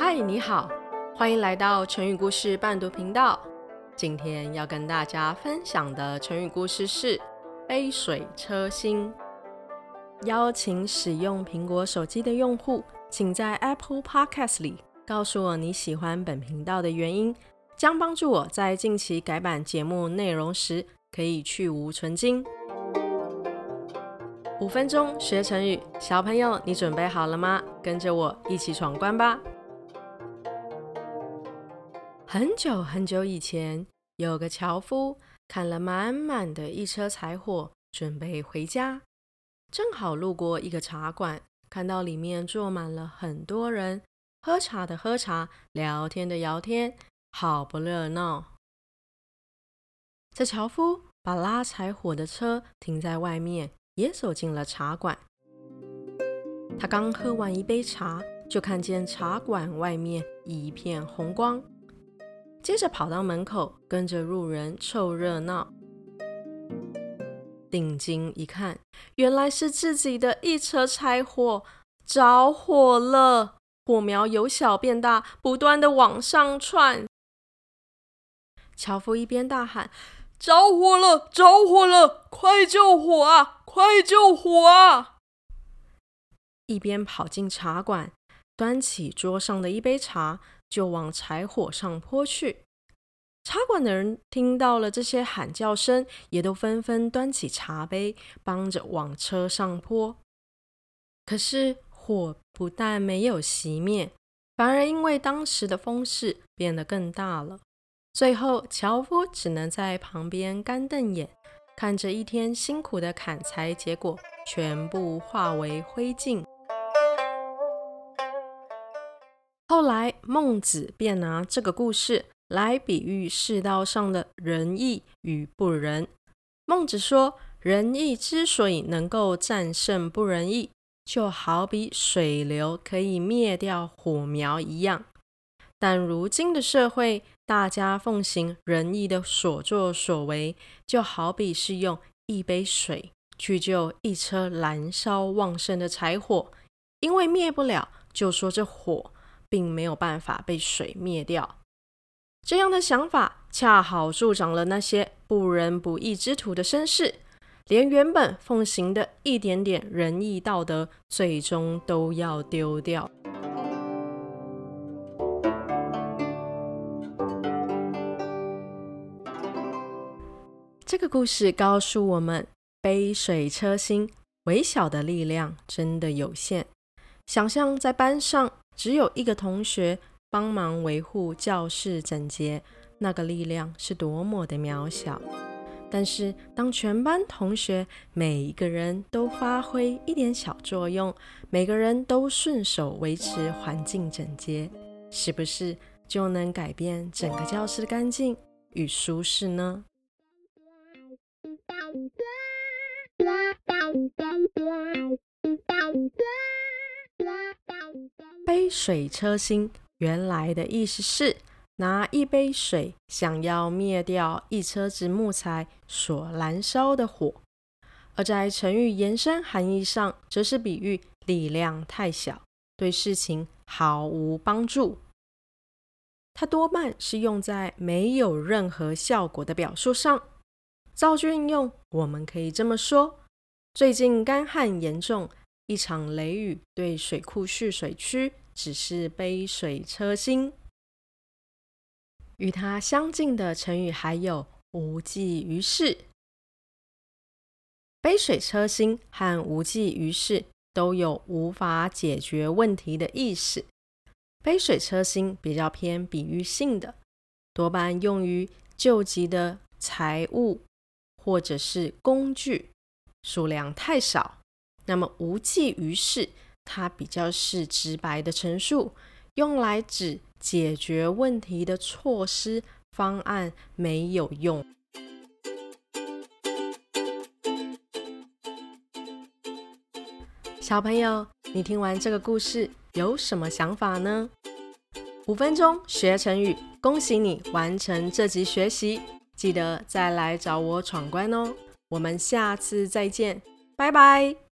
嗨，你好，欢迎来到成语故事伴读频道。今天要跟大家分享的成语故事是“杯水车薪”。邀请使用苹果手机的用户，请在 Apple Podcast 里告诉我你喜欢本频道的原因，将帮助我在近期改版节目内容时可以去芜存菁。五分钟学成语，小朋友，你准备好了吗？跟着我一起闯关吧！很久很久以前，有个樵夫砍了满满的一车柴火，准备回家。正好路过一个茶馆，看到里面坐满了很多人，喝茶的喝茶，聊天的聊天，好不热闹。这樵夫把拉柴火的车停在外面，也走进了茶馆。他刚喝完一杯茶，就看见茶馆外面一片红光。接着跑到门口，跟着路人凑热闹。定睛一看，原来是自己的一车柴火着火了，火苗由小变大，不断的往上窜。樵夫一边大喊：“着火了，着火了，快救火啊，快救火啊！”一边跑进茶馆，端起桌上的一杯茶。就往柴火上泼去。茶馆的人听到了这些喊叫声，也都纷纷端起茶杯，帮着往车上泼。可是火不但没有熄灭，反而因为当时的风势变得更大了。最后，樵夫只能在旁边干瞪眼，看着一天辛苦的砍柴结果全部化为灰烬。后来，孟子便拿这个故事来比喻世道上的仁义与不仁。孟子说，仁义之所以能够战胜不仁义，就好比水流可以灭掉火苗一样。但如今的社会，大家奉行仁义的所作所为，就好比是用一杯水去救一车燃烧旺盛的柴火，因为灭不了，就说这火。并没有办法被水灭掉，这样的想法恰好助长了那些不仁不义之徒的身世，连原本奉行的一点点仁义道德，最终都要丢掉。这个故事告诉我们：杯水车薪，微小的力量真的有限。想象在班上。只有一个同学帮忙维护教室整洁，那个力量是多么的渺小。但是，当全班同学每一个人都发挥一点小作用，每个人都顺手维持环境整洁，是不是就能改变整个教室的干净与舒适呢？杯水车薪，原来的意思是拿一杯水想要灭掉一车子木材所燃烧的火；而在成语延伸含义上，则是比喻力量太小，对事情毫无帮助。它多半是用在没有任何效果的表述上。造句应用，我们可以这么说：最近干旱严重。一场雷雨对水库蓄水区只是杯水车薪。与它相近的成语还有无济于事。杯水车薪和无济于事都有无法解决问题的意思。杯水车薪比较偏比喻性的，多半用于救急的财物或者是工具，数量太少。那么无济于事，它比较是直白的陈述，用来指解决问题的措施方案没有用。小朋友，你听完这个故事有什么想法呢？五分钟学成语，恭喜你完成这集学习，记得再来找我闯关哦。我们下次再见，拜拜。